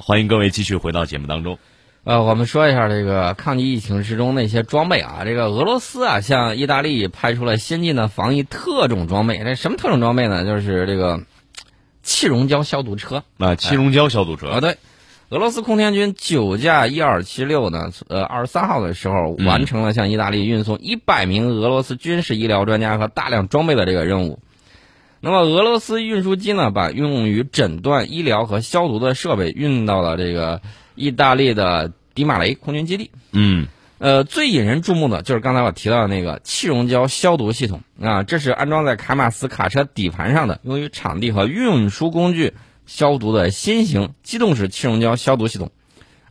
欢迎各位继续回到节目当中。呃，我们说一下这个抗击疫情之中那些装备啊。这个俄罗斯啊，向意大利派出了先进的防疫特种装备。这什么特种装备呢？就是这个气溶胶消毒车。啊，气溶胶消毒车。啊，对，俄罗斯空天军九架伊尔七六呢，呃，二十三号的时候完成了向意大利运送一百名俄罗斯军事医疗专家和大量装备的这个任务。那么俄罗斯运输机呢，把用于诊断、医疗和消毒的设备运到了这个意大利的迪马雷空军基地。嗯，呃，最引人注目的就是刚才我提到的那个气溶胶消毒系统啊，这是安装在卡马斯卡车底盘上的，用于场地和运输工具消毒的新型机动式气溶胶消毒系统。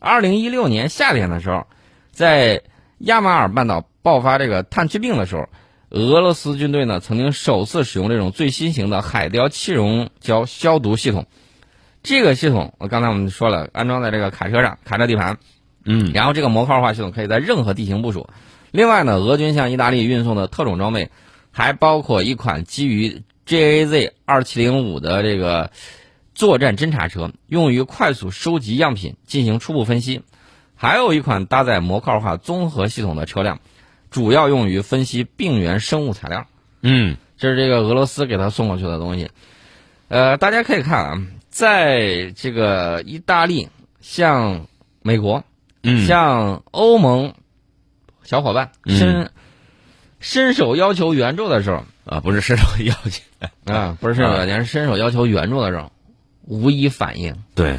二零一六年夏天的时候，在亚马尔半岛爆发这个炭疽病的时候。俄罗斯军队呢，曾经首次使用这种最新型的海雕气溶胶消毒系统。这个系统，我刚才我们说了，安装在这个卡车上，卡车底盘。嗯，然后这个模块化系统可以在任何地形部署。另外呢，俄军向意大利运送的特种装备，还包括一款基于 JAZ 二七零五的这个作战侦察车，用于快速收集样品进行初步分析；还有一款搭载模块化综合系统的车辆。主要用于分析病原生物材料。嗯，这是这个俄罗斯给他送过去的东西。呃，大家可以看啊，在这个意大利向美国、向欧盟小伙伴伸伸手要求援助的时候啊，不是伸手要求啊，不是伸手要求，是伸手要求援助的时候，无一反应。对。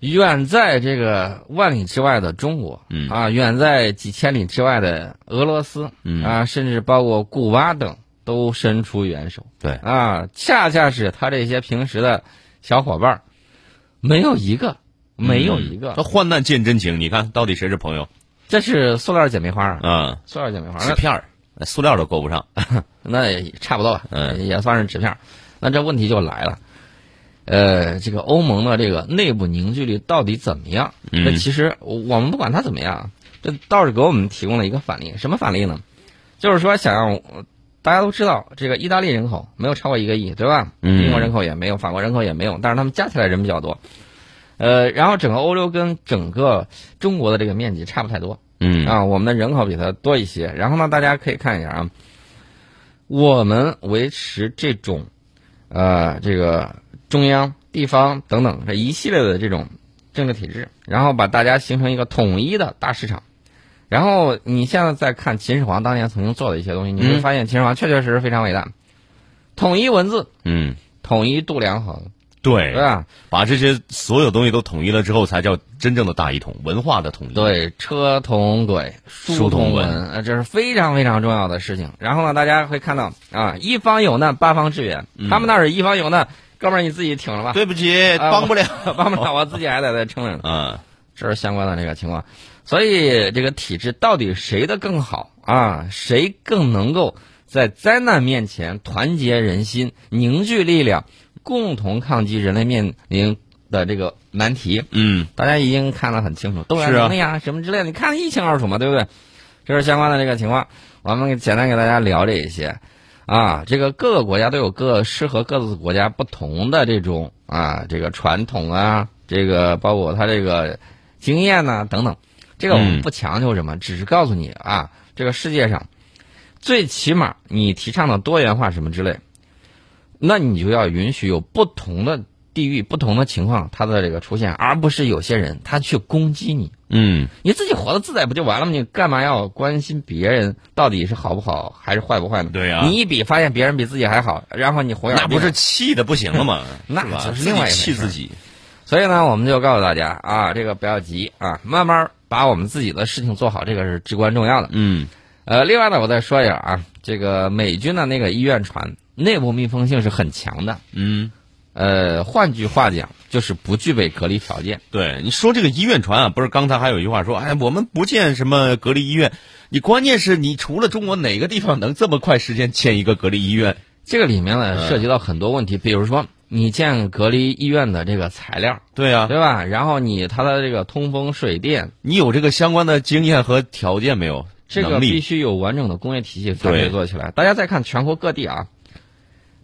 远在这个万里之外的中国，嗯。啊，远在几千里之外的俄罗斯，嗯。啊，甚至包括古巴等，都伸出援手。对，啊，恰恰是他这些平时的小伙伴，没有一个，没有一个。他患难见真情，你看到底谁是朋友？这是塑料姐妹花啊，嗯，塑料姐妹花，纸片儿，塑料都够不上，那也差不多吧，嗯，也算是纸片儿。那这问题就来了。呃，这个欧盟的这个内部凝聚力到底怎么样？那其实我们不管它怎么样，这倒是给我们提供了一个反例。什么反例呢？就是说，想让大家都知道，这个意大利人口没有超过一个亿，对吧？英国人口也没有，法国人口也没有，但是他们加起来人比较多。呃，然后整个欧洲跟整个中国的这个面积差不太多。嗯啊，我们的人口比它多一些。然后呢，大家可以看一下啊，我们维持这种呃这个。中央、地方等等这一系列的这种政治体制，然后把大家形成一个统一的大市场。然后你现在再看秦始皇当年曾经做的一些东西，你会发现秦始皇确确实实非常伟大。统一文字，嗯，统一度量衡，对，对吧？把这些所有东西都统一了之后，才叫真正的大一统，文化的统一。对，车同轨，书同文，这是非常非常重要的事情。然后呢，大家会看到啊，一方有难，八方支援。他们那儿一方有难。哥们儿，你自己挺了吧。对不起，帮不了，帮不了，我自己还得再撑着呢。嗯，这是相关的这个情况。所以这个体制到底谁的更好啊？谁更能够在灾难面前团结人心、凝聚力量，共同抗击人类面临的这个难题？嗯，大家已经看得很清楚，动员能力啊什么之类的，你看得一清二楚嘛，对不对？这是相关的这个情况。我们简单给大家聊这一些。啊，这个各个国家都有各适合各自国家不同的这种啊，这个传统啊，这个包括他这个经验呐等等，这个我们不强求什么，只是告诉你啊，这个世界上最起码你提倡的多元化什么之类，那你就要允许有不同的地域、不同的情况它的这个出现，而不是有些人他去攻击你。嗯，你自己活得自在不就完了吗？你干嘛要关心别人到底是好不好还是坏不坏呢？对呀，你一比发现别人比自己还好，然后你活那不是气的不行了吗？那就是另外一气自己。所以呢，我们就告诉大家啊，这个不要急啊，慢慢把我们自己的事情做好，这个是至关重要的。嗯，呃，另外呢，我再说一下啊，这个美军的那个医院船内部密封性是很强的。嗯。呃，换句话讲，就是不具备隔离条件。对，你说这个医院船啊，不是刚才还有一句话说，哎，我们不建什么隔离医院。你关键是你除了中国哪个地方能这么快时间建一个隔离医院？这个里面呢，涉及到很多问题，比如说你建隔离医院的这个材料，对呀，对吧？然后你它的这个通风、水电，你有这个相关的经验和条件没有？这个必须有完整的工业体系才可以做起来。大家再看全国各地啊。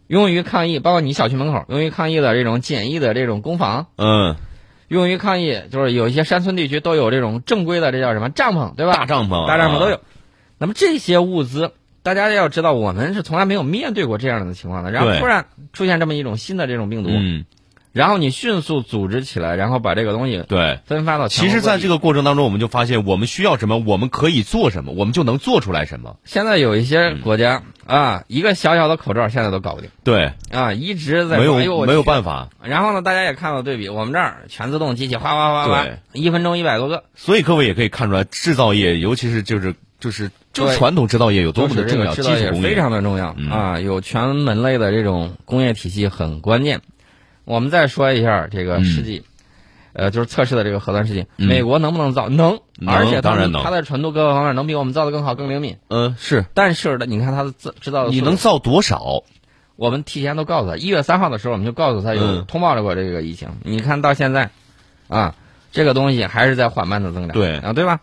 用于抗疫，包括你小区门口用于抗疫的这种简易的这种工房，嗯，用于抗疫，就是有一些山村地区都有这种正规的，这叫什么帐篷，对吧？大帐篷，大帐篷都有。那么这些物资，大家要知道，我们是从来没有面对过这样的情况的。然后突然出现这么一种新的这种病毒，嗯，然后你迅速组织起来，然后把这个东西对分发到。其实，在这个过程当中，我们就发现我们需要什么，我们可以做什么，我们就能做出来什么。现在有一些国家啊，一个小小的口罩现在都搞不定。对啊，一直在没有没有办法。然后呢，大家也看到对比，我们这儿全自动机器哗哗哗哗，一分钟一百多个。所以各位也可以看出来，制造业尤其是就是就是。就传统制造业有多么的重要，制造业非常的重要啊！有全门类的这种工业体系很关键。我们再说一下这个试剂，呃，就是测试的这个核酸试剂，美国能不能造？能，而且当然能，它的纯度各个方面能比我们造的更好、更灵敏。嗯，是。但是呢，你看它的制制造，你能造多少？我们提前都告诉他，一月三号的时候我们就告诉他有通报了过这个疫情。你看到现在，啊，这个东西还是在缓慢的增长。对啊，对吧？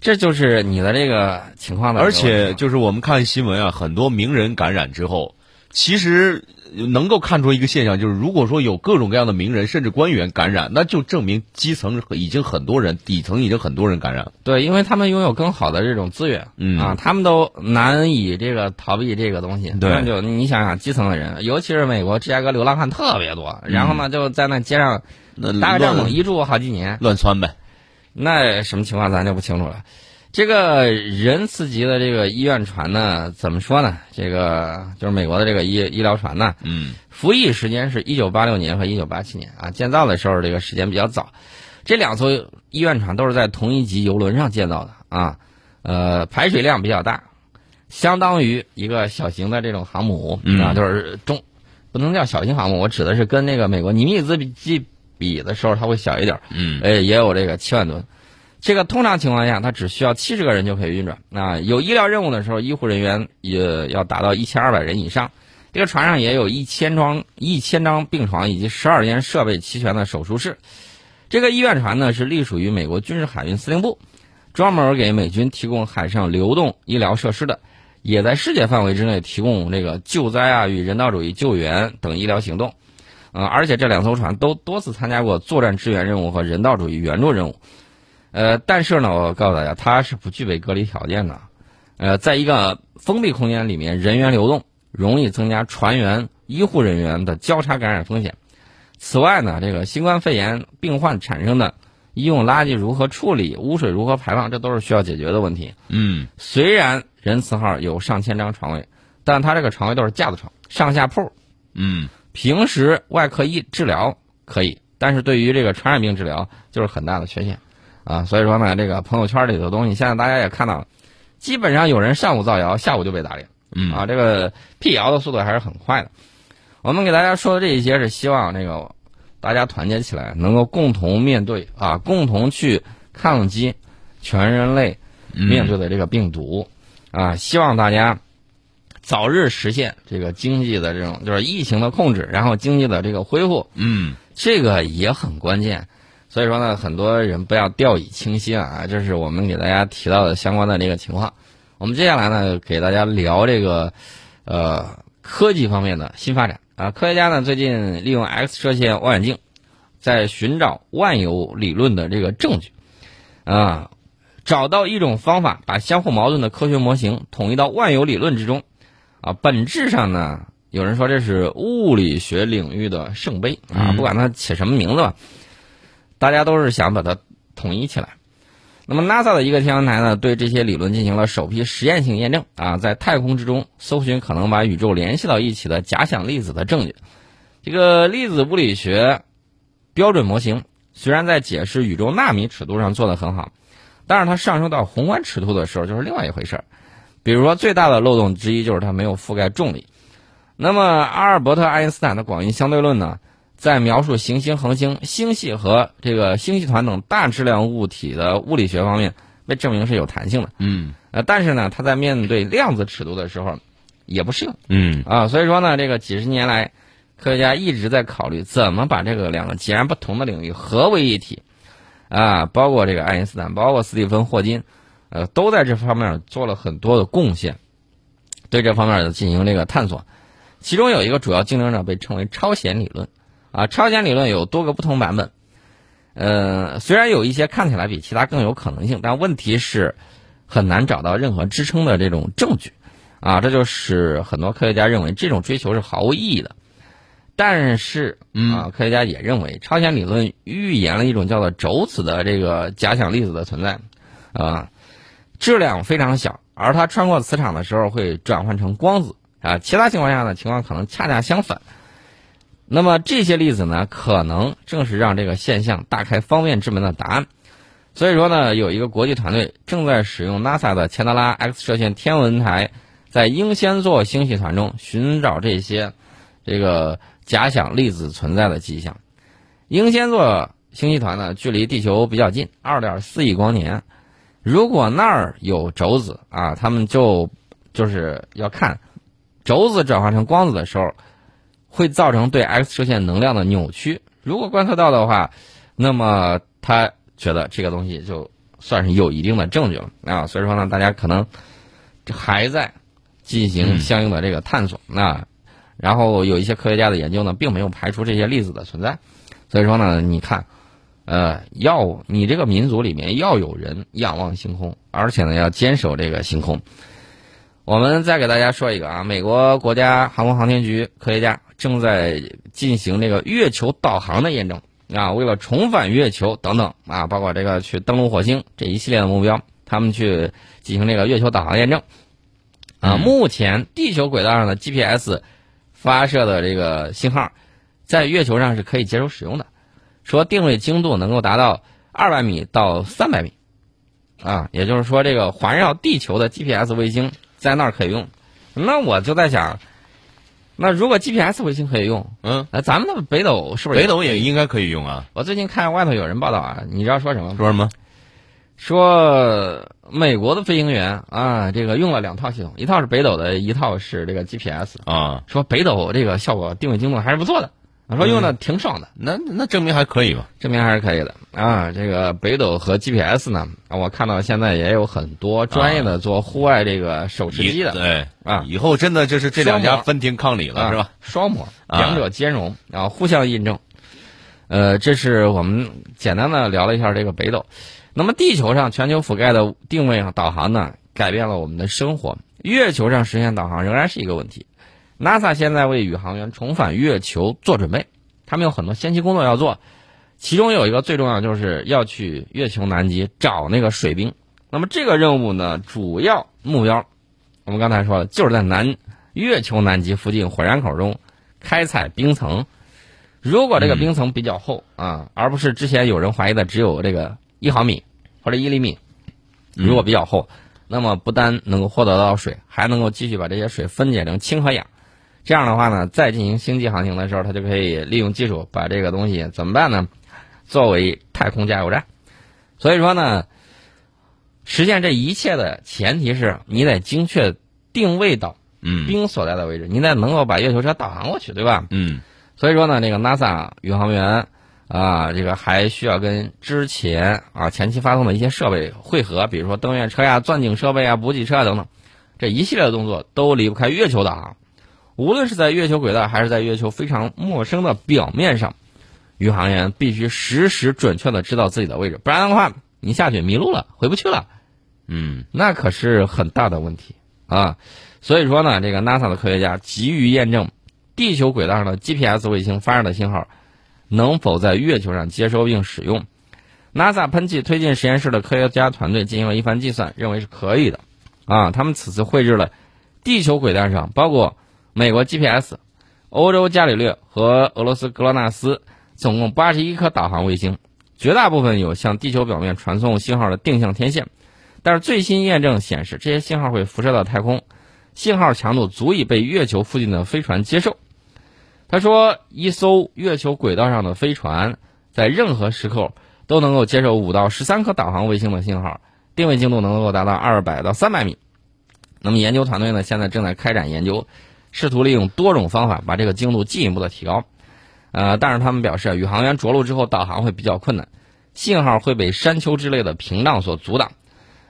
这就是你的这个情况的，而且就是我们看新闻啊，很多名人感染之后，其实能够看出一个现象，就是如果说有各种各样的名人甚至官员感染，那就证明基层已经很多人，底层已经很多人感染。对，因为他们拥有更好的这种资源，嗯啊，他们都难以这个逃避这个东西。对，就你想想，基层的人，尤其是美国芝加哥流浪汉特别多，然后呢就在那街上搭个帐篷一住好几年，乱窜呗。那什么情况咱就不清楚了。这个人次级的这个医院船呢，怎么说呢？这个就是美国的这个医医疗船呢，嗯，服役时间是一九八六年和一九八七年啊，建造的时候这个时间比较早。这两艘医院船都是在同一级游轮上建造的啊，呃，排水量比较大，相当于一个小型的这种航母啊，就是中不能叫小型航母，我指的是跟那个美国尼米兹比。比的时候，它会小一点嗯，哎，也有这个七万吨。这个通常情况下，它只需要七十个人就可以运转。那，有医疗任务的时候，医护人员也要达到一千二百人以上。这个船上也有一千张一千张病床以及十二间设备齐全的手术室。这个医院船呢，是隶属于美国军事海运司令部，专门给美军提供海上流动医疗设施的，也在世界范围之内提供这个救灾啊与人道主义救援等医疗行动。呃，而且这两艘船都多次参加过作战支援任务和人道主义援助任务。呃，但是呢，我告诉大家，它是不具备隔离条件的。呃，在一个封闭空间里面，人员流动容易增加船员、医护人员的交叉感染风险。此外呢，这个新冠肺炎病患产生的医用垃圾如何处理、污水如何排放，这都是需要解决的问题。嗯，虽然仁慈号有上千张床位，但它这个床位都是架子床，上下铺。嗯。平时外科医治疗可以，但是对于这个传染病治疗就是很大的缺陷，啊，所以说呢，这个朋友圈里的东西，现在大家也看到了，基本上有人上午造谣，下午就被打脸，嗯，啊，这个辟谣的速度还是很快的。我们给大家说的这一些是希望这个大家团结起来，能够共同面对啊，共同去抗击全人类面对的这个病毒，啊，希望大家。早日实现这个经济的这种就是疫情的控制，然后经济的这个恢复，嗯，这个也很关键。所以说呢，很多人不要掉以轻心啊，这是我们给大家提到的相关的这个情况。我们接下来呢，给大家聊这个呃科技方面的新发展啊。科学家呢最近利用 X 射线望远镜，在寻找万有理论的这个证据啊，找到一种方法，把相互矛盾的科学模型统一到万有理论之中。啊，本质上呢，有人说这是物理学领域的圣杯啊，不管它起什么名字吧，大家都是想把它统一起来。那么，NASA 的一个天文台呢，对这些理论进行了首批实验性验证啊，在太空之中搜寻可能把宇宙联系到一起的假想粒子的证据。这个粒子物理学标准模型虽然在解释宇宙纳米尺度上做得很好，但是它上升到宏观尺度的时候就是另外一回事儿。比如说，最大的漏洞之一就是它没有覆盖重力。那么，阿尔伯特·爱因斯坦的广义相对论呢，在描述行星、恒星、星系和这个星系团等大质量物体的物理学方面被证明是有弹性的。嗯。呃，但是呢，它在面对量子尺度的时候也不适应。嗯。啊，所以说呢，这个几十年来，科学家一直在考虑怎么把这个两个截然不同的领域合为一体。啊，包括这个爱因斯坦，包括斯蒂芬·霍金。呃，都在这方面做了很多的贡献，对这方面的进行这个探索。其中有一个主要竞争者被称为超弦理论，啊，超弦理论有多个不同版本。呃，虽然有一些看起来比其他更有可能性，但问题是很难找到任何支撑的这种证据，啊，这就使很多科学家认为这种追求是毫无意义的。但是，啊，科学家也认为超弦理论预言了一种叫做轴子的这个假想粒子的存在，啊，质量非常小，而它穿过磁场的时候会转换成光子，啊，其他情况下呢，情况可能恰恰相反。那么这些粒子呢，可能正是让这个现象大开方便之门的答案。所以说呢，有一个国际团队正在使用 NASA 的钱德拉 X 射线天文台，在英仙座星系团中寻找这些这个假想粒子存在的迹象。英仙座星系团呢，距离地球比较近，二点四亿光年。如果那儿有轴子啊，他们就就是要看轴子转化成光子的时候。会造成对 X 射线能量的扭曲。如果观测到的话，那么他觉得这个东西就算是有一定的证据了啊。所以说呢，大家可能还在进行相应的这个探索。那然后有一些科学家的研究呢，并没有排除这些粒子的存在。所以说呢，你看，呃，要你这个民族里面要有人仰望星空，而且呢要坚守这个星空。我们再给大家说一个啊，美国国家航空航天局科学家。正在进行这个月球导航的验证啊，为了重返月球等等啊，包括这个去登陆火星这一系列的目标，他们去进行这个月球导航验证啊。目前地球轨道上的 GPS 发射的这个信号，在月球上是可以接收使用的，说定位精度能够达到二百米到三百米啊，也就是说这个环绕地球的 GPS 卫星在那儿可以用。那我就在想。那如果 GPS 卫星可以用，嗯，那咱们的北斗是不是？北斗也应该可以用啊。我最近看外头有人报道啊，你知道说什么？说什么？说美国的飞行员啊，这个用了两套系统，一套是北斗的，一套是这个 GPS 啊。说北斗这个效果定位精度还是不错的。他说用的挺爽的，那那证明还可以吧？证明还是可以的啊！这个北斗和 GPS 呢，我看到现在也有很多专业的做户外这个手持机的，对啊，以后真的就是这两家分庭抗礼了，是吧？双模，两者兼容，然后互相印证。呃，这是我们简单的聊了一下这个北斗。那么地球上全球覆盖的定位和导航呢，改变了我们的生活。月球上实现导航仍然是一个问题。NASA 现在为宇航员重返月球做准备，他们有很多先期工作要做，其中有一个最重要就是要去月球南极找那个水冰。那么这个任务呢，主要目标，我们刚才说了，就是在南月球南极附近火山口中开采冰层。如果这个冰层比较厚啊，而不是之前有人怀疑的只有这个一毫米或者一厘米，如果比较厚，那么不单能够获得到水，还能够继续把这些水分解成氢和氧。这样的话呢，再进行星际航行的时候，它就可以利用技术把这个东西怎么办呢？作为太空加油站。所以说呢，实现这一切的前提是你得精确定位到冰所在的位置，你得能够把月球车导航过去，对吧？嗯。所以说呢，这个 NASA 宇航员啊，这个还需要跟之前啊前期发送的一些设备汇合，比如说登月车呀、钻井设备啊、补给车等等，这一系列的动作都离不开月球导航。无论是在月球轨道，还是在月球非常陌生的表面上，宇航员必须实时准确的知道自己的位置，不然的话，你下去迷路了，回不去了，嗯，那可是很大的问题啊。所以说呢，这个 NASA 的科学家急于验证地球轨道上的 GPS 卫星发射的信号能否在月球上接收并使用。NASA 喷气推进实验室的科学家团队进行了一番计算，认为是可以的。啊，他们此次绘制了地球轨道上包括美国 GPS、欧洲伽利略和俄罗斯格罗纳斯总共八十一颗导航卫星，绝大部分有向地球表面传送信号的定向天线。但是最新验证显示，这些信号会辐射到太空，信号强度足以被月球附近的飞船接受。他说，一艘月球轨道上的飞船在任何时刻都能够接受五到十三颗导航卫星的信号，定位精度能够达到二百到三百米。那么研究团队呢，现在正在开展研究。试图利用多种方法把这个精度进一步的提高，呃，但是他们表示，宇航员着陆之后导航会比较困难，信号会被山丘之类的屏障所阻挡。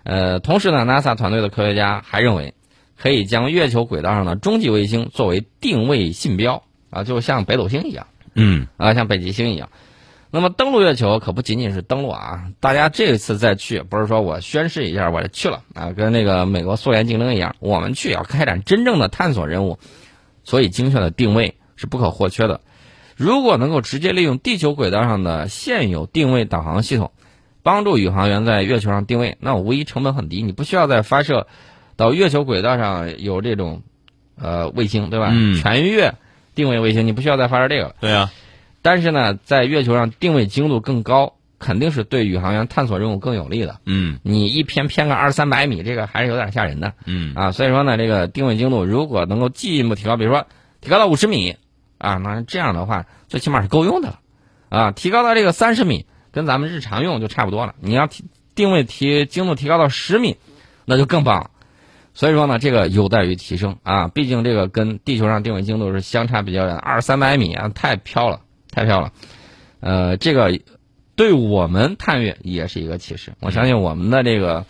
呃，同时呢，NASA 团队的科学家还认为，可以将月球轨道上的中继卫星作为定位信标啊，就像北斗星一样，嗯，啊，像北极星一样。那么登陆月球可不仅仅是登陆啊，大家这一次再去，不是说我宣誓一下我就去了啊，跟那个美国、苏联竞争一样，我们去要开展真正的探索任务，所以精确的定位是不可或缺的。如果能够直接利用地球轨道上的现有定位导航系统，帮助宇航员在月球上定位，那无疑成本很低，你不需要再发射到月球轨道上有这种呃卫星，对吧？嗯全月定位卫星，你不需要再发射这个了。对啊。但是呢，在月球上定位精度更高，肯定是对宇航员探索任务更有利的。嗯，你一偏偏个二三百米，这个还是有点吓人的。嗯啊，所以说呢，这个定位精度如果能够进一步提高，比如说提高到五十米啊，那这样的话最起码是够用的了啊。提高到这个三十米，跟咱们日常用就差不多了。你要提定位提精度提高到十米，那就更棒了。所以说呢，这个有待于提升啊。毕竟这个跟地球上定位精度是相差比较远，二三百米啊，太飘了。太漂了，呃，这个对我们探月也是一个启示。我相信我们的这个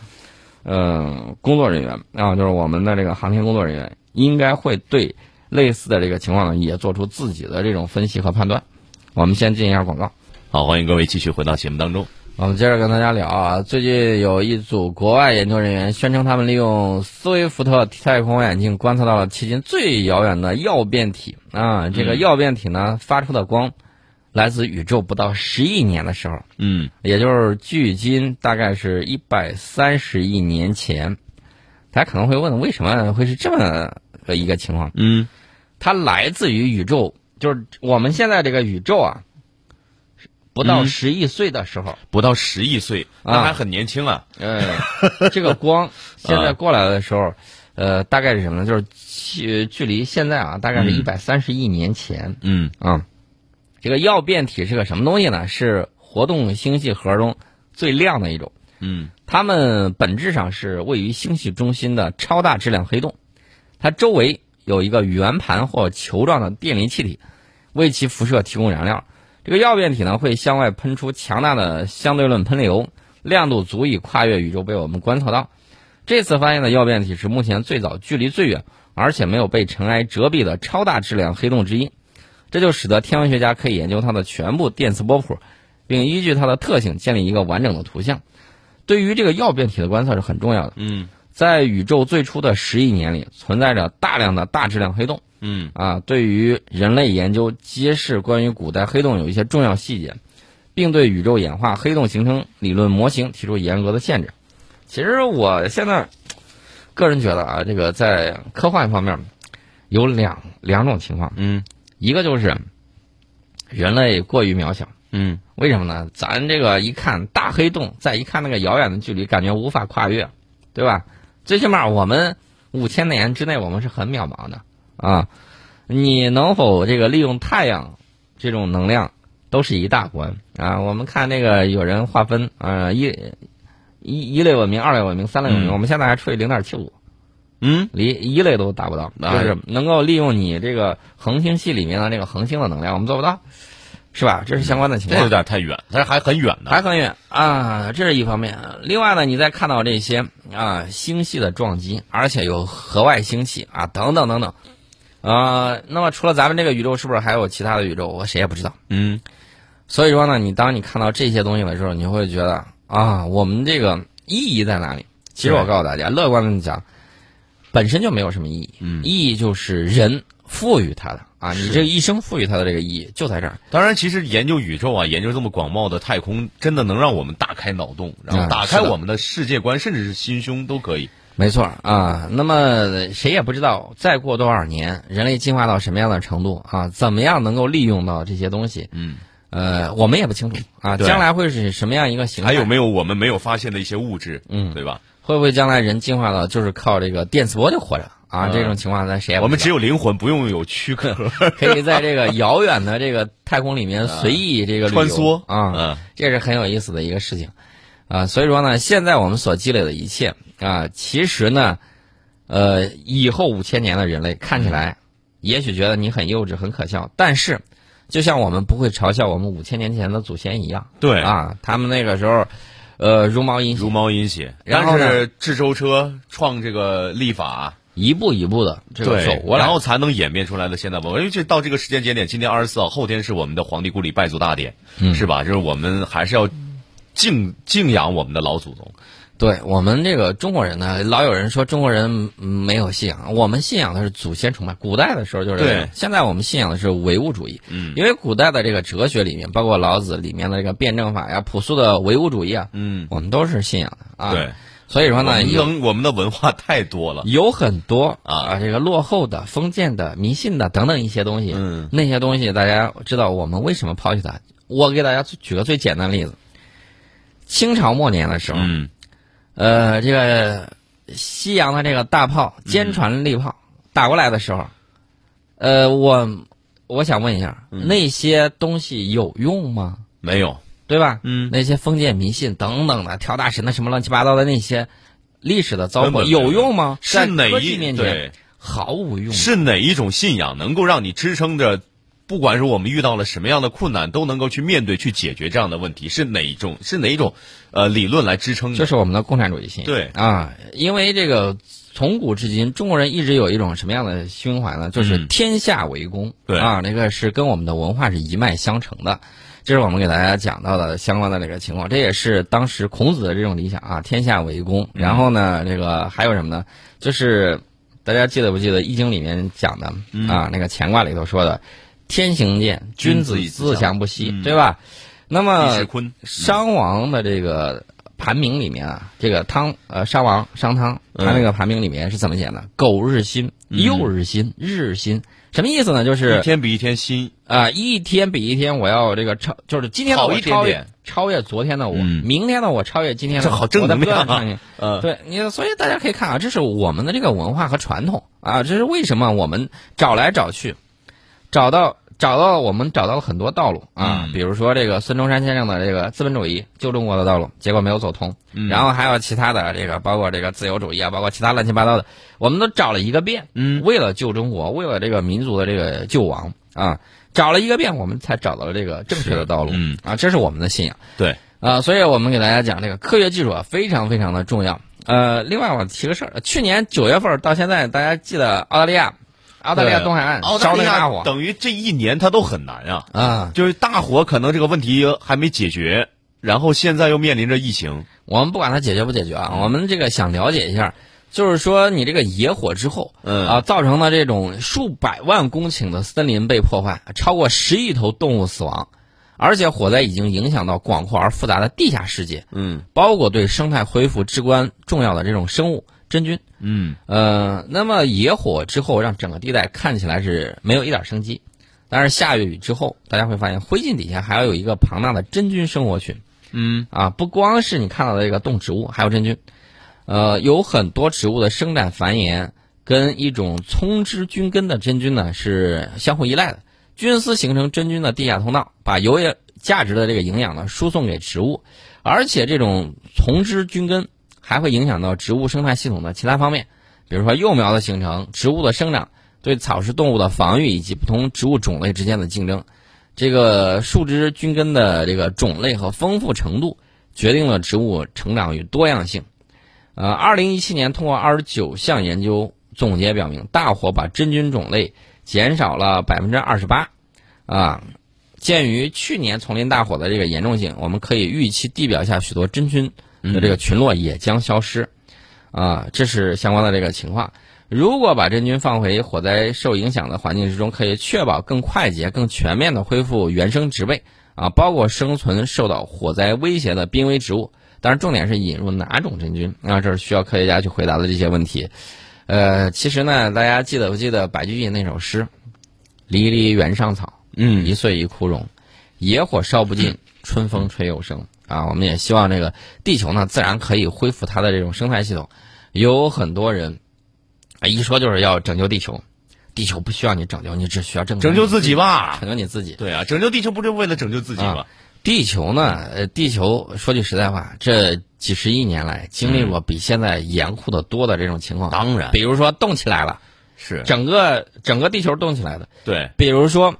呃工作人员啊，就是我们的这个航天工作人员，应该会对类似的这个情况呢，也做出自己的这种分析和判断。我们先进一下广告。好，欢迎各位继续回到节目当中。我们接着跟大家聊啊，最近有一组国外研究人员宣称，他们利用斯威夫特太空望远镜观测到了迄今最遥远的耀变体啊。这个耀变体呢，发出的光。来自宇宙不到十亿年的时候，嗯，也就是距今大概是一百三十亿年前。大家可能会问，为什么会是这么个一个情况？嗯，它来自于宇宙，就是我们现在这个宇宙啊，不到十亿岁的时候，不到十亿岁，那还很年轻啊。呃，这个光现在过来的时候，呃，大概是什么呢？就是距距离现在啊，大概是一百三十亿年前。嗯啊。这个耀变体是个什么东西呢？是活动星系核中最亮的一种。嗯，它们本质上是位于星系中心的超大质量黑洞，它周围有一个圆盘或球状的电离气体，为其辐射提供燃料。这个耀变体呢会向外喷出强大的相对论喷流，亮度足以跨越宇宙被我们观测到。这次发现的耀变体是目前最早、距离最远，而且没有被尘埃遮蔽的超大质量黑洞之一。这就使得天文学家可以研究它的全部电磁波谱，并依据它的特性建立一个完整的图像。对于这个耀变体的观测是很重要的。嗯，在宇宙最初的十亿年里，存在着大量的大质量黑洞。嗯，啊，对于人类研究揭示关于古代黑洞有一些重要细节，并对宇宙演化、黑洞形成理论模型提出严格的限制。其实我现在个人觉得啊，这个在科幻方面有两两种情况。嗯。一个就是人类过于渺小，嗯，为什么呢？咱这个一看大黑洞，再一看那个遥远的距离，感觉无法跨越，对吧？最起码我们五千年之内，我们是很渺茫的啊。你能否这个利用太阳这种能量，都是一大关啊。我们看那个有人划分啊，一一一类文明、二类文明、三类文明，我们现在还处于零点七五。嗯，离一类都达不到，就是能够利用你这个恒星系里面的那个恒星的能量，我们做不到，是吧？这是相关的情况。这有点太远，但是还很远呢，还很远啊，这是一方面。另外呢，你再看到这些啊星系的撞击，而且有河外星系啊等等等等，啊，那么除了咱们这个宇宙，是不是还有其他的宇宙？我谁也不知道。嗯，所以说呢，你当你看到这些东西的时候，你会觉得啊，我们这个意义在哪里？其实我告诉大家，乐观的讲。本身就没有什么意义，嗯，意义就是人赋予它的啊，你这一生赋予它的这个意义就在这儿。当然，其实研究宇宙啊，研究这么广袤的太空，真的能让我们大开脑洞，然后打开我们的世界观，甚至是心胸都可以。没错啊，那么谁也不知道再过多少年，人类进化到什么样的程度啊，怎么样能够利用到这些东西？嗯，呃，我们也不清楚啊，将来会是什么样一个形态？还有没有我们没有发现的一些物质？嗯，对吧？会不会将来人进化到就是靠这个电磁波就活着？啊？这种情况咱谁也我们只有灵魂，不用有躯壳，可以在这个遥远的这个太空里面随意这个穿梭。啊，这是很有意思的一个事情。啊。所以说呢，现在我们所积累的一切啊，其实呢，呃，以后五千年的人类看起来也许觉得你很幼稚、很可笑，但是就像我们不会嘲笑我们五千年前的祖先一样，对。啊，他们那个时候。呃，茹毛饮血，茹毛饮血。但是制舟车创这个立法，一步一步的这个走过来，然后才能演变出来的现代文化。尤其到这个时间节点，今天二十四号，后天是我们的皇帝故里拜祖大典，是吧？就是我们还是要敬敬仰我们的老祖宗。对我们这个中国人呢，老有人说中国人没有信仰，我们信仰的是祖先崇拜。古代的时候就是对，现在我们信仰的是唯物主义。嗯，因为古代的这个哲学里面，包括老子里面的这个辩证法呀、朴素的唯物主义啊，嗯，我们都是信仰的啊。对，所以说呢，能我们的文化太多了，有很多啊，这个落后的、封建的、迷信的等等一些东西。嗯，那些东西大家知道我们为什么抛弃它？我给大家举个最简单的例子：清朝末年的时候。嗯。呃，这个西洋的这个大炮、坚船利炮打过来的时候，呃，我我想问一下，那些东西有用吗？没有，对吧？嗯，那些封建迷信等等的跳大神的什么乱七八糟的那些历史的糟粕有用吗？是哪一面前毫无用？是哪一种信仰能够让你支撑着？不管是我们遇到了什么样的困难，都能够去面对、去解决这样的问题，是哪一种？是哪一种？呃，理论来支撑？就是我们的共产主义信仰。对啊，因为这个从古至今，中国人一直有一种什么样的胸怀呢？就是天下为公。对啊，那个是跟我们的文化是一脉相承的。这是我们给大家讲到的相关的这个情况。这也是当时孔子的这种理想啊，天下为公。然后呢，这个还有什么呢？就是大家记得不记得《易经》里面讲的啊？那个乾卦里头说的。天行健，君子自强不息，对吧？那么商王的这个盘名里面啊，这个汤呃商王商汤他那个盘名里面是怎么写的？苟日新，又日新，日日新，什么意思呢？就是一天比一天新啊，一天比一天我要这个超，就是今天的我超越超越昨天的我，明天的我超越今天的，这好正能量啊！呃，对你，所以大家可以看啊，这是我们的这个文化和传统啊，这是为什么我们找来找去。找到找到我们找到了很多道路啊，比如说这个孙中山先生的这个资本主义救中国的道路，结果没有走通。然后还有其他的这个，包括这个自由主义啊，包括其他乱七八糟的，我们都找了一个遍。嗯，为了救中国，为了这个民族的这个救亡啊，找了一个遍，我们才找到了这个正确的道路。嗯啊，这是我们的信仰。对啊，所以我们给大家讲这个科学技术啊，非常非常的重要。呃，另外我提个事儿，去年九月份到现在，大家记得澳大利亚。澳大利亚东海岸澳大利亚等于这一年它都很难啊啊！就是大火可能这个问题还没解决，然后现在又面临着疫情。我们不管它解决不解决啊，我们这个想了解一下，就是说你这个野火之后，嗯啊，造成的这种数百万公顷的森林被破坏，超过十亿头动物死亡，而且火灾已经影响到广阔而复杂的地下世界，嗯，包括对生态恢复至关重要的这种生物。真菌，嗯，呃，那么野火之后让整个地带看起来是没有一点生机，但是下雨之后，大家会发现灰烬底下还要有一个庞大的真菌生活群，嗯，啊，不光是你看到的这个动植物，还有真菌，呃，有很多植物的生长繁衍跟一种葱枝菌根的真菌呢是相互依赖的，菌丝形成真菌的地下通道，把有价值的这个营养呢输送给植物，而且这种丛枝菌根。还会影响到植物生态系统的其他方面，比如说幼苗的形成、植物的生长、对草食动物的防御以及不同植物种类之间的竞争。这个树枝菌根的这个种类和丰富程度，决定了植物成长与多样性。呃，二零一七年通过二十九项研究总结表明，大火把真菌种类减少了百分之二十八。啊，鉴于去年丛林大火的这个严重性，我们可以预期地表下许多真菌。的这个群落也将消失，啊，这是相关的这个情况。如果把真菌放回火灾受影响的环境之中，可以确保更快捷、更全面的恢复原生植被，啊，包括生存受到火灾威胁的濒危植物。当然，重点是引入哪种真菌啊？这是需要科学家去回答的这些问题。呃，其实呢，大家记得不记得白居易那首诗？“离离原上草，嗯，一岁一枯荣，野火烧不尽，春风吹又生。”啊，我们也希望这个地球呢，自然可以恢复它的这种生态系统。有很多人啊，一说就是要拯救地球，地球不需要你拯救，你只需要拯救自己吧，拯救你自己。对啊，拯救地球不就为了拯救自己吗？地球呢，呃，地球说句实在话，这几十亿年来经历过比现在严酷的多的这种情况。当然，比如说动起来了，是整个整个地球动起来的。对，比如说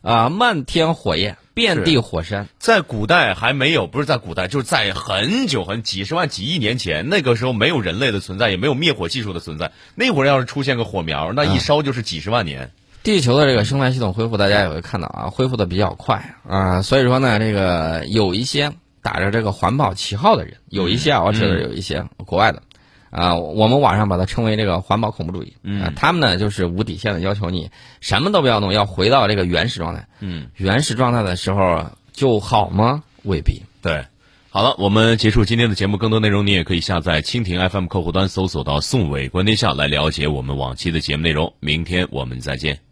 啊，漫天火焰。遍地火山。在古代还没有，不是在古代，就是在很久很几十万、几亿年前，那个时候没有人类的存在，也没有灭火技术的存在。那会儿要是出现个火苗，那一烧就是几十万年。地球的这个生态系统恢复，大家也会看到啊，恢复的比较快啊。所以说呢，这个有一些打着这个环保旗号的人，有一些啊，我指的有一些国外的。啊，我们网上把它称为这个环保恐怖主义。嗯，他们呢就是无底线的要求你什么都不要弄，要回到这个原始状态。嗯，原始状态的时候就好吗？未必。对，好了，我们结束今天的节目。更多内容你也可以下载蜻蜓 FM 客户端，搜索到“宋伟观天下”来了解我们往期的节目内容。明天我们再见。